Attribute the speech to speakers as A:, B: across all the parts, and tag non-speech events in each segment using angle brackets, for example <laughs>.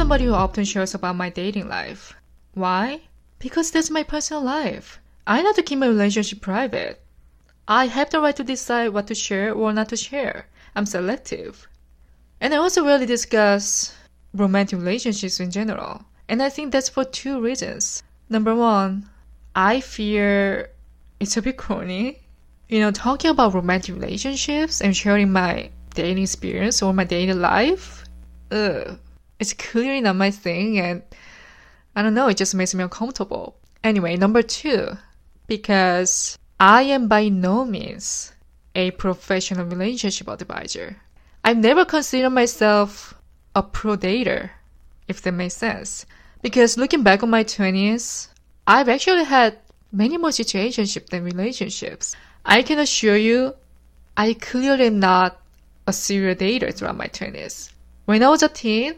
A: somebody who often shares about my dating life. Why? Because that's my personal life. I know to keep my relationship private. I have the right to decide what to share or not to share. I'm selective. And I also rarely discuss romantic relationships in general. And I think that's for two reasons. Number one, I fear it's a bit corny. You know, talking about romantic relationships and sharing my dating experience or my dating life, ugh, it's clearly not my thing. And I don't know, it just makes me uncomfortable. Anyway, number two, because I am by no means a professional relationship advisor. I've never considered myself a pro dater, if that makes sense. Because looking back on my 20s, I've actually had many more situationships than relationships. I can assure you, I clearly am not a serial dater throughout my 20s. When I was a teen,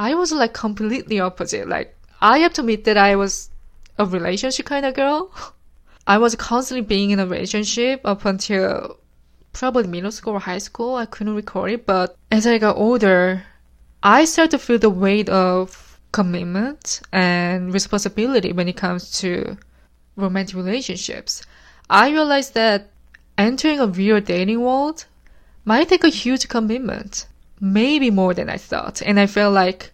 A: I was like completely opposite. Like, I have to admit that I was a relationship kind of girl. <laughs> I was constantly being in a relationship up until probably middle school or high school. I couldn't recall it. But as I got older, I started to feel the weight of commitment and responsibility when it comes to romantic relationships. I realized that entering a real dating world might take a huge commitment, maybe more than I thought. And I felt like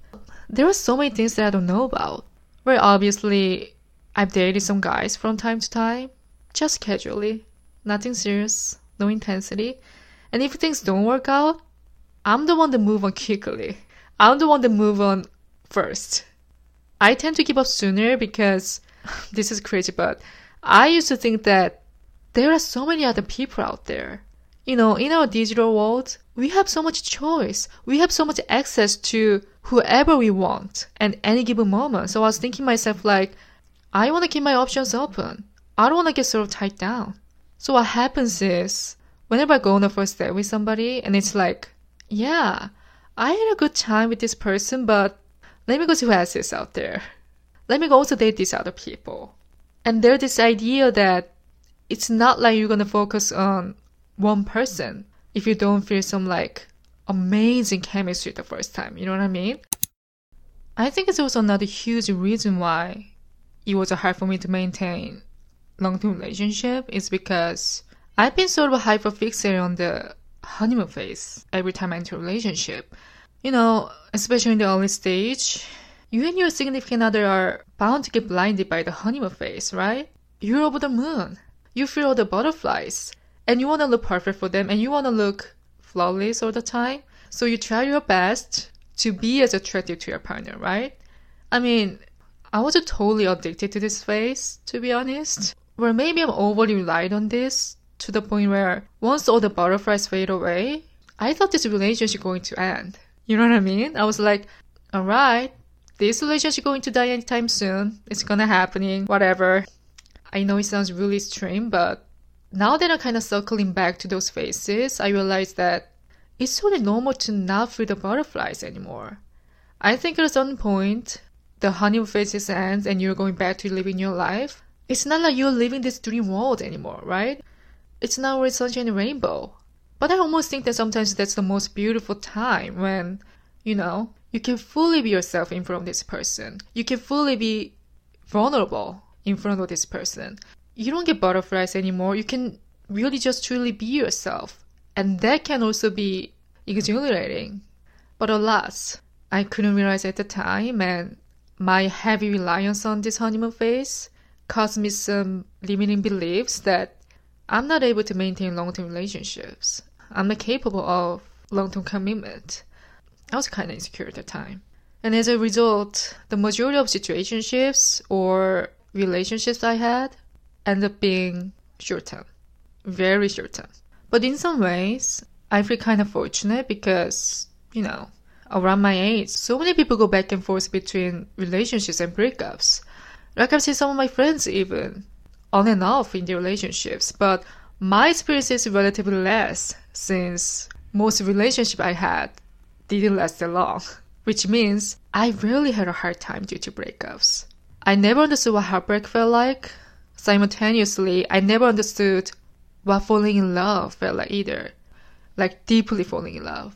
A: there are so many things that I don't know about. Well, obviously, I've dated some guys from time to time, just casually, nothing serious, no intensity. And if things don't work out, I'm the one to move on quickly. I'm the one to move on first. I tend to give up sooner because <sighs> this is crazy, but I used to think that there are so many other people out there. You know, in our digital world, we have so much choice. We have so much access to whoever we want at any given moment. So I was thinking myself like, I want to keep my options open. I don't want to get sort of tied down. So what happens is, whenever I go on a first date with somebody and it's like, yeah, I had a good time with this person, but let me go see who else is out there. Let me go also date these other people. And there's this idea that it's not like you're gonna focus on one person if you don't feel some like amazing chemistry the first time. You know what I mean? I think it's also another huge reason why it was hard for me to maintain long-term relationship is because I've been sort of hyper fixated on the honeymoon phase every time I enter a relationship. You know, especially in the early stage, you and your significant other are bound to get blinded by the honeymoon phase, right? You're over the moon. You feel all the butterflies. And you want to look perfect for them and you want to look flawless all the time. So you try your best to be as attractive to your partner, right? I mean, I was totally addicted to this phase, to be honest. Or maybe I'm overly relied on this to the point where once all the butterflies fade away, I thought this relationship going to end. You know what I mean? I was like, alright, this relationship going to die anytime soon. It's gonna happening, whatever. I know it sounds really extreme, but now that I'm kind of circling back to those phases, I realize that it's totally normal to not feel the butterflies anymore. I think at certain point, the honeymoon phase ends and you're going back to living your life. It's not like you're living this dream world anymore, right? It's not always sunshine and rainbow. But I almost think that sometimes that's the most beautiful time when, you know, you can fully be yourself in front of this person. You can fully be vulnerable in front of this person. You don't get butterflies anymore. You can really just truly be yourself. And that can also be exhilarating. But alas, I couldn't realize at the time, and my heavy reliance on this honeymoon phase caused me some limiting beliefs that I'm not able to maintain long term relationships. I'm not capable of long term commitment. I was kind of insecure at the time. And as a result, the majority of situationships or relationships I had end up being short term, very short term. But in some ways, I feel kind of fortunate because, you know, around my age, so many people go back and forth between relationships and breakups. Like I've seen some of my friends even on and off in their relationships, but my experience is relatively less since most relationship I had didn't last that long, <laughs> which means I really had a hard time due to breakups. I never understood what heartbreak felt like. Simultaneously, I never understood what falling in love felt like either. Like deeply falling in love.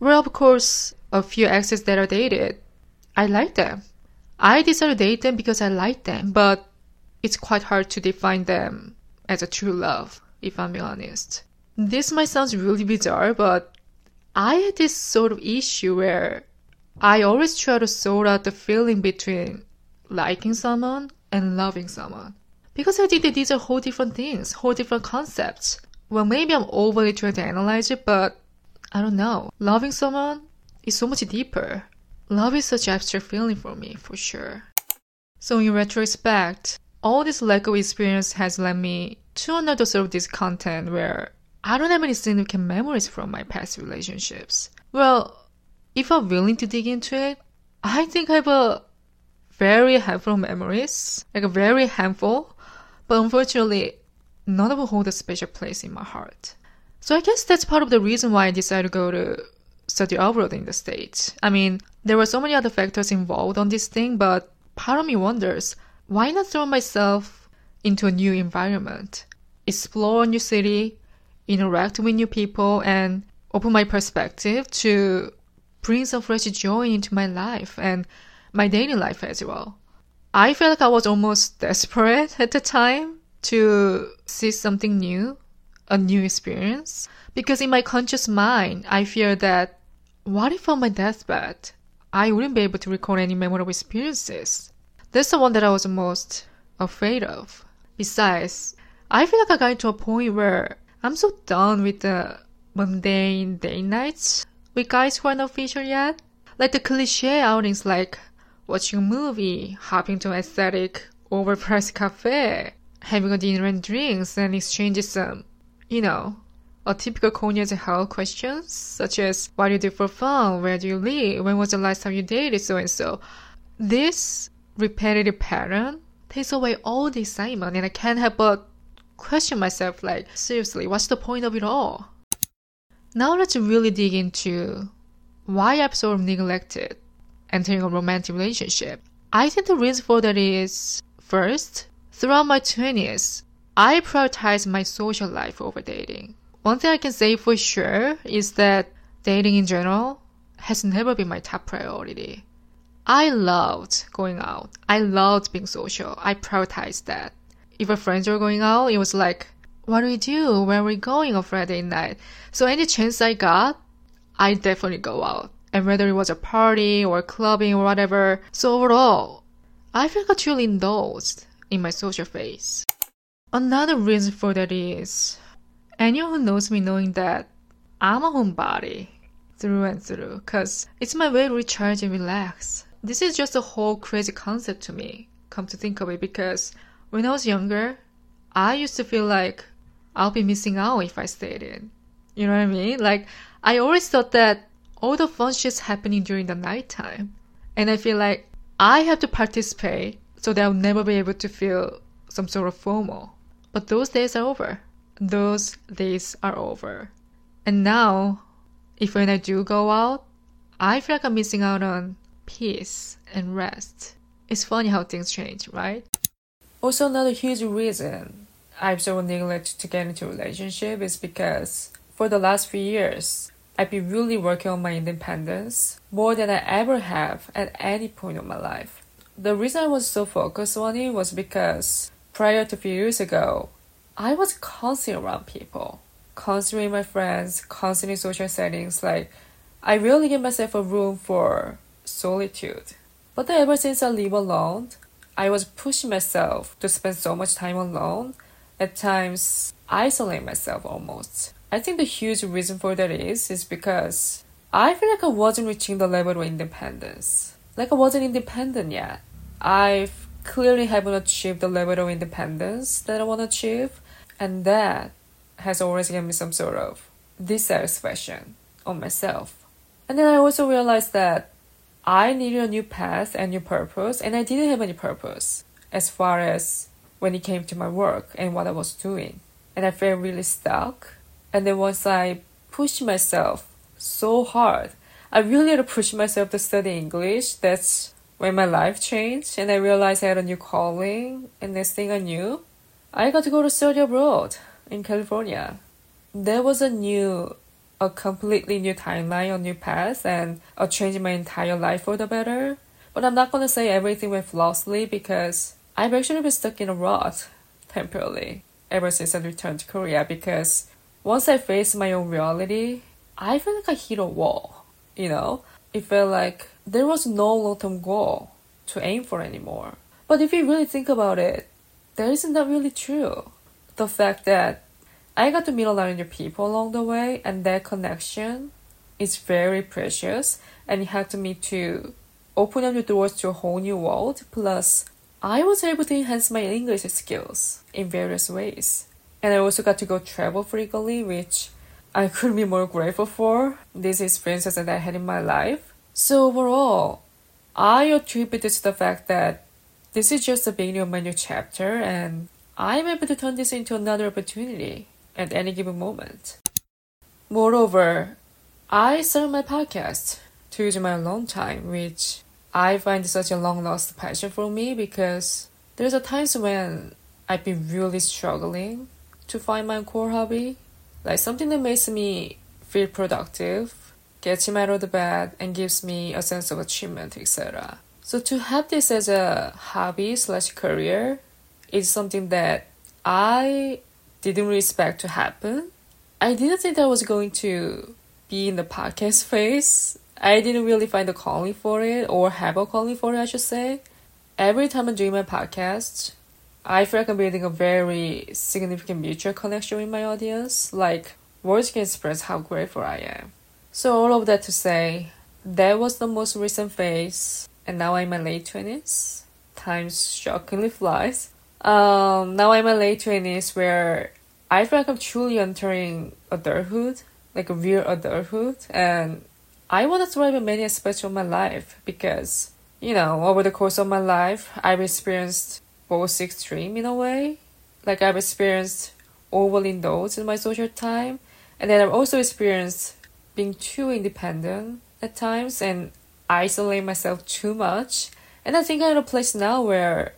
A: Well, of course, a few exes that I dated, I like them. I decided to date them because I like them, but it's quite hard to define them as a true love, if I'm being honest. This might sound really bizarre, but I had this sort of issue where I always try to sort out the feeling between liking someone and loving someone. Because I think that these are whole different things, whole different concepts. Well, maybe I'm overly trying to analyze it, but I don't know. Loving someone is so much deeper. Love is such abstract feeling for me, for sure. So in retrospect, all this lack of experience has led me to another sort of this content where I don't have any significant memories from my past relationships. Well, if I'm willing to dig into it, I think I have a very handful memories, like a very handful, but unfortunately, none of them hold a special place in my heart. So I guess that's part of the reason why I decided to go to study abroad in the States. I mean, there were so many other factors involved on this thing, but part of me wonders why not throw myself into a new environment, explore a new city, interact with new people, and open my perspective to bring some fresh joy into my life and my daily life as well. I felt like I was almost desperate at the time to see something new, a new experience, because in my conscious mind, I fear that what if on my deathbed, I wouldn't be able to recall any memorable experiences? That's the one that I was most afraid of. Besides, I feel like I got to a point where I'm so done with the mundane day nights with guys who are not featured yet. Like the cliche outings like watching a movie, hopping to an aesthetic, overpriced cafe, having a dinner and drinks, and exchanging some, you know, a typical Konya's hell questions, such as what do you do for fun, where do you live, when was the last time you dated, so and so. This repetitive pattern takes away all the excitement, and I can't help but question myself like, seriously, what's the point of it all? Now let's really dig into why sort of neglected entering a romantic relationship. I think the reason for that is first, throughout my 20s, I prioritized my social life over dating. One thing I can say for sure is that dating in general has never been my top priority. I loved going out. I loved being social. I prioritized that. If our friends were going out, it was like, what do we do? Where are we going on Friday night? So any chance I got, I definitely go out. And whether it was a party or clubbing or whatever. So overall, I feel truly indulged in my social phase. Another reason for that is anyone who knows me knowing that I'm a homebody through and through because it's my way to recharge and relax. This is just a whole crazy concept to me, come to think of it, because when I was younger, I used to feel like I'll be missing out if I stayed in. You know what I mean? Like, I always thought that all the fun shit's happening during the nighttime. And I feel like I have to participate so that I'll never be able to feel some sort of FOMO. But those days are over. Those days are over. And now, if when I do go out, I feel like I'm missing out on peace and rest. It's funny how things change, right? Also, another huge reason I've so neglected to get into a relationship is because for the last few years, I've been really working on my independence more than I ever have at any point of my life. The reason I was so focused on it was because prior to a few years ago, I was constantly around people, constantly my friends, constantly social settings. Like, I really give myself a room for solitude. But then ever since I live alone, I was pushing myself to spend so much time alone, at times isolate myself almost. I think the huge reason for that is is because I feel like I wasn't reaching the level of independence. Like I wasn't independent yet. I've clearly haven't achieved the level of independence that I want to achieve, and that has always given me some sort of dissatisfaction on myself. And then I also realized that I needed a new path and new purpose, and I didn't have any purpose as far as when it came to my work and what I was doing. And I felt really stuck. And then once I pushed myself so hard, I really had to push myself to study English. That's when my life changed, and I realized I had a new calling. And next thing I knew, I got to go to study abroad in California. There was a new a completely new timeline, a new path, and a change in my entire life for the better. But I'm not gonna say everything went flawlessly because I've actually been stuck in a rut temporarily ever since I returned to Korea because once I faced my own reality, I felt like I hit a wall. You know, it felt like there was no long term goal to aim for anymore. But if you really think about it, that isn't that really true. The fact that I got to meet a lot of new people along the way, and that connection is very precious, and it helped me to open up the doors to a whole new world. Plus, I was able to enhance my English skills in various ways. And I also got to go travel frequently, which I <laughs> couldn't be more grateful for these experiences that I had in my life. So overall, I attribute this to the fact that this is just the beginning of my new chapter and I'm able to turn this into another opportunity at any given moment. Moreover, I started my podcast to use my alone time, which I find such a long lost passion for me because there's a times when I've been really struggling to find my core hobby, like something that makes me feel productive, gets me out of the bed, and gives me a sense of achievement, etc. So to have this as a hobby slash career is something that I didn't expect to happen. I didn't think I was going to be in the podcast <laughs> phase I didn't really find a calling for it or have a calling for it, I should say. Every time I'm doing my podcast, I feel like I'm building a very significant mutual connection with my audience. Like, words can express how grateful I am. So, all of that to say, that was the most recent phase, and now I'm in my late 20s. Time shockingly flies. Um, now I'm in my late 20s where I feel like I'm truly entering adulthood, like a real adulthood, and I want to thrive in many aspects of my life because, you know, over the course of my life, I've experienced both extreme in a way. Like I've experienced overindulge in my social time, and then I've also experienced being too independent at times and isolate myself too much. And I think I'm in a place now where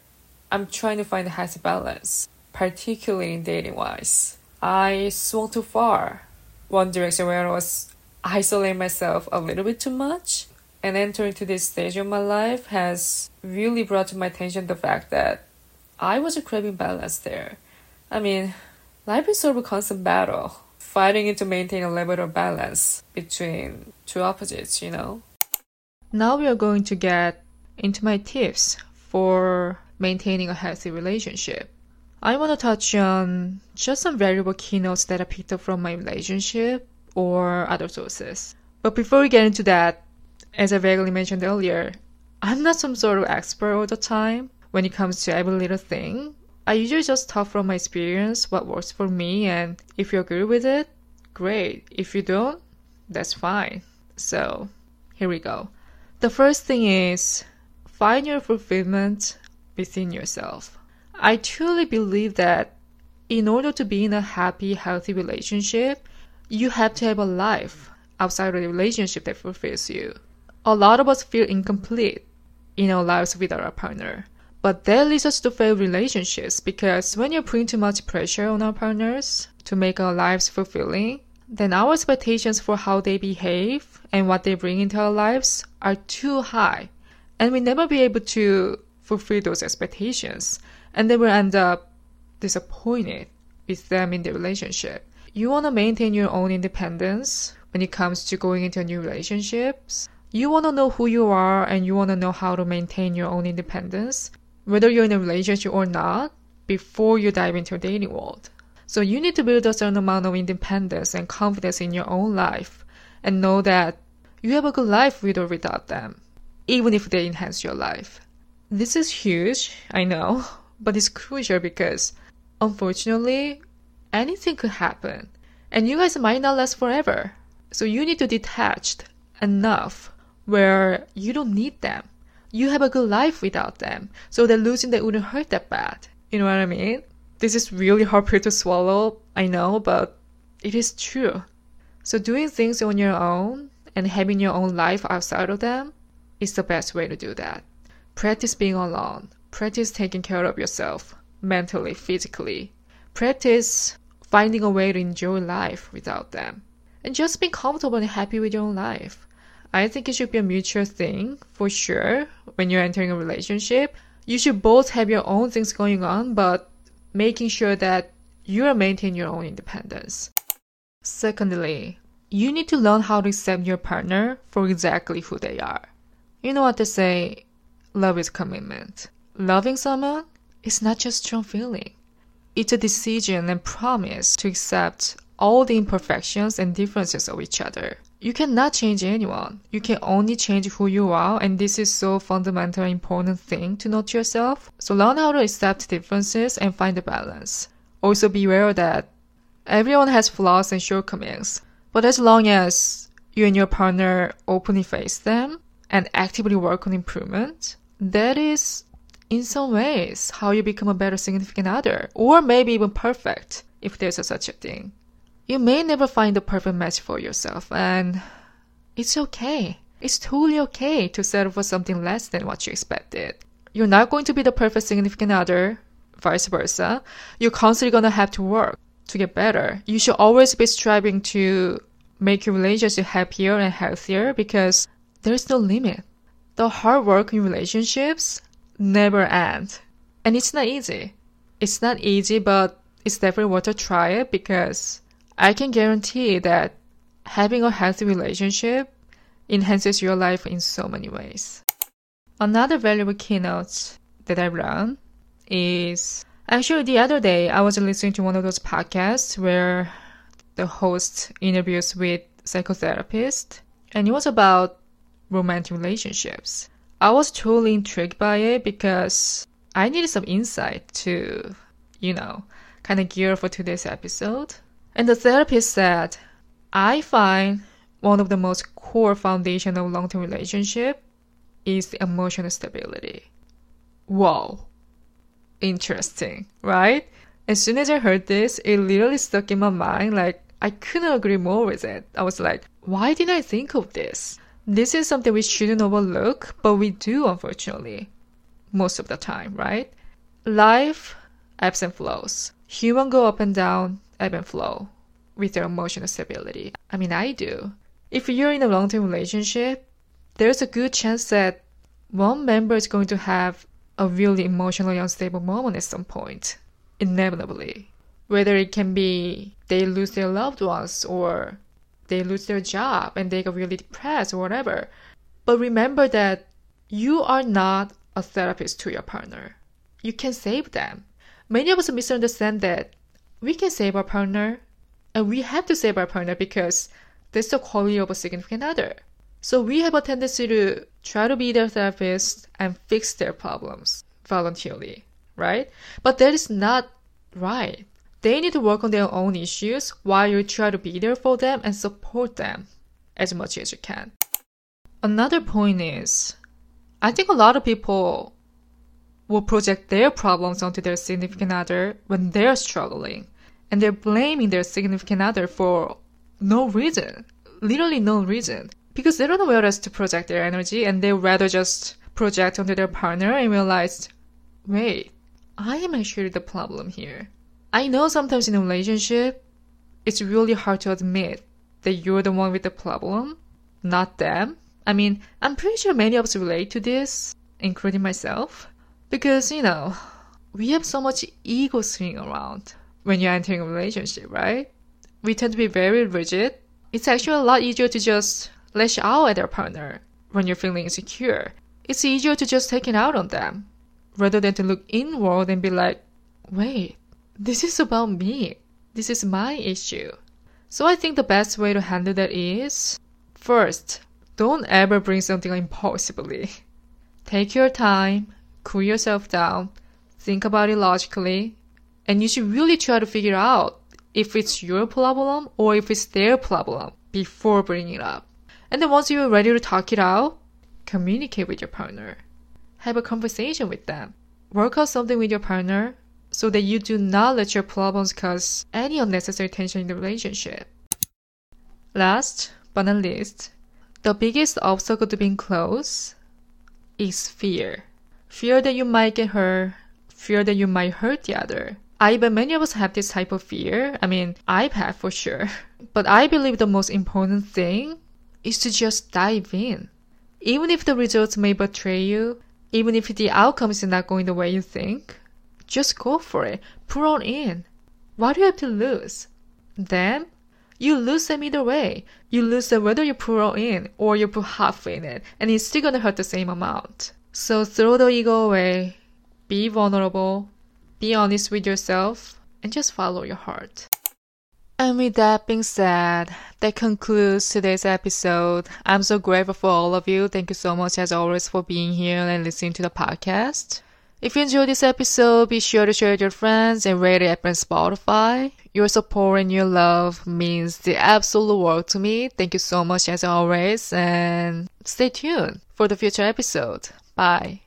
A: I'm trying to find a healthy balance, particularly in dating wise. I swung too far one direction where I was isolating myself a little bit too much. And entering to this stage of my life has really brought to my attention the fact that I was a craving balance there. I mean, life is sort of a constant battle, fighting it to maintain a level of balance between two opposites, you know? Now we are going to get into my tips for maintaining a healthy relationship. I want to touch on just some valuable keynotes that I picked up from my relationship or other sources. But before we get into that, as I vaguely mentioned earlier, I'm not some sort of expert all the time when it comes to every little thing. I usually just talk from my experience what works for me, and if you agree with it, great. If you don't, that's fine. So, here we go. The first thing is find your fulfillment within yourself. I truly believe that in order to be in a happy, healthy relationship, you have to have a life outside of the relationship that fulfills you. A lot of us feel incomplete in our lives without our partner. But that leads us to failed relationships because when you're putting too much pressure on our partners to make our lives fulfilling, then our expectations for how they behave and what they bring into our lives are too high. And we never be able to fulfill those expectations. And then we'll end up disappointed with them in the relationship you want to maintain your own independence when it comes to going into new relationships. You want to know who you are and you want to know how to maintain your own independence, whether you're in a relationship or not, before you dive into the dating world. So you need to build a certain amount of independence and confidence in your own life and know that you have a good life with or without them, even if they enhance your life. This is huge, I know, <laughs> but it's crucial because unfortunately, anything could happen. And you guys might not last forever. So you need to detach enough where you don't need them. You have a good life without them. So that losing them wouldn't hurt that bad. You know what I mean? This is really hard pill to swallow, I know, but it is true. So doing things on your own and having your own life outside of them is the best way to do that. Practice being alone. Practice taking care of yourself mentally, physically. Practice finding a way to enjoy life without them. And just be comfortable and happy with your own life. I think it should be a mutual thing for sure when you're entering a relationship. You should both have your own things going on, but making sure that you are maintaining your own independence. Secondly, you need to learn how to accept your partner for exactly who they are. You know what they say love is commitment. Loving someone is not just strong feeling. It's a decision and promise to accept all the imperfections and differences of each other. You cannot change anyone. You can only change who you are, and this is so fundamental important thing to know to yourself. So learn how to accept differences and find a balance. Also be aware that everyone has flaws and shortcomings, but as long as you and your partner openly face them and actively work on improvement, that is in some ways how you become a better significant other, or maybe even perfect, if there's a such a thing. You may never find the perfect match for yourself, and it's okay. It's totally okay to settle for something less than what you expected. You're not going to be the perfect significant other, vice versa. You're constantly going to have to work to get better. You should always be striving to make your relationship happier and healthier because there's no limit. The hard work in relationships never end. And it's not easy. It's not easy, but it's definitely worth a try because I can guarantee that having a healthy relationship enhances your life in so many ways. Another valuable keynote that I learned is actually the other day I was listening to one of those podcasts where the host interviews with psychotherapists and it was about romantic relationships. I was totally intrigued by it because I needed some insight to, you know, kind of gear for today's episode. And the therapist said, I find one of the most core foundation of long-term relationship is the emotional stability. Whoa. Interesting, right? As soon as I heard this, it literally stuck in my mind like I couldn't agree more with it. I was like, why didn't I think of this? This is something we shouldn't overlook, but we do, unfortunately, most of the time, right? Life ebbs and flows. Human go up and down, ebb and flow with their emotional stability. I mean, I do. If you're in a long term relationship, there's a good chance that one member is going to have a really emotionally unstable moment at some point, inevitably. Whether it can be they lose their loved ones or they lose their job and they get really depressed or whatever. But remember that you are not a therapist to your partner. You can save them. Many of us misunderstand that we can save our partner and we have to save our partner because that's the quality of a significant other. So we have a tendency to try to be their therapist and fix their problems voluntarily, right? But that is not right. They need to work on their own issues while you try to be there for them and support them as much as you can. Another point is, I think a lot of people will project their problems onto their significant other when they're struggling, and they're blaming their significant other for no reason, literally no reason, because they don't know where else to project their energy, and they rather just project onto their partner and realize, wait, I am actually the problem here. I know sometimes in a relationship, it's really hard to admit that you're the one with the problem, not them. I mean, I'm pretty sure many of us relate to this, including myself, because, you know, we have so much ego swinging around when you're entering a relationship, right? We tend to be very rigid. It's actually a lot easier to just lash out at our partner when you're feeling insecure. It's easier to just take it out on them rather than to look inward and be like, wait, this is about me. This is my issue. So I think the best way to handle that is first, don't ever bring something impulsively. <laughs> Take your time, cool yourself down, think about it logically, and you should really try to figure out if it's your problem or if it's their problem before bringing it up. And then once you're ready to talk it out, communicate with your partner. Have a conversation with them. Work out something with your partner so that you do not let your problems cause any unnecessary tension in the relationship. Last but not least, the biggest obstacle to being close is fear. Fear that you might get hurt, fear that you might hurt the other. I bet many of us have this type of fear. I mean, I've had for sure. <laughs> But I believe the most important thing is to just dive in. Even if the results may betray you, even if the outcome is not going the way you think, just go for it. Put on in. What do you have to lose? Then you lose them either way. You lose them whether you put all in or you put half in it, and it's still gonna hurt the same amount. So throw the ego away, be vulnerable, be honest with yourself, and just follow your heart. And with that being said, that concludes today's episode. I'm so grateful for all of you. Thank you so much as always for being here and listening to the podcast. If you enjoyed this episode, be sure to share it with your friends and rate it on Spotify. Your support and your love means the absolute world to me. Thank you so much as always and stay tuned for the future episode. Bye.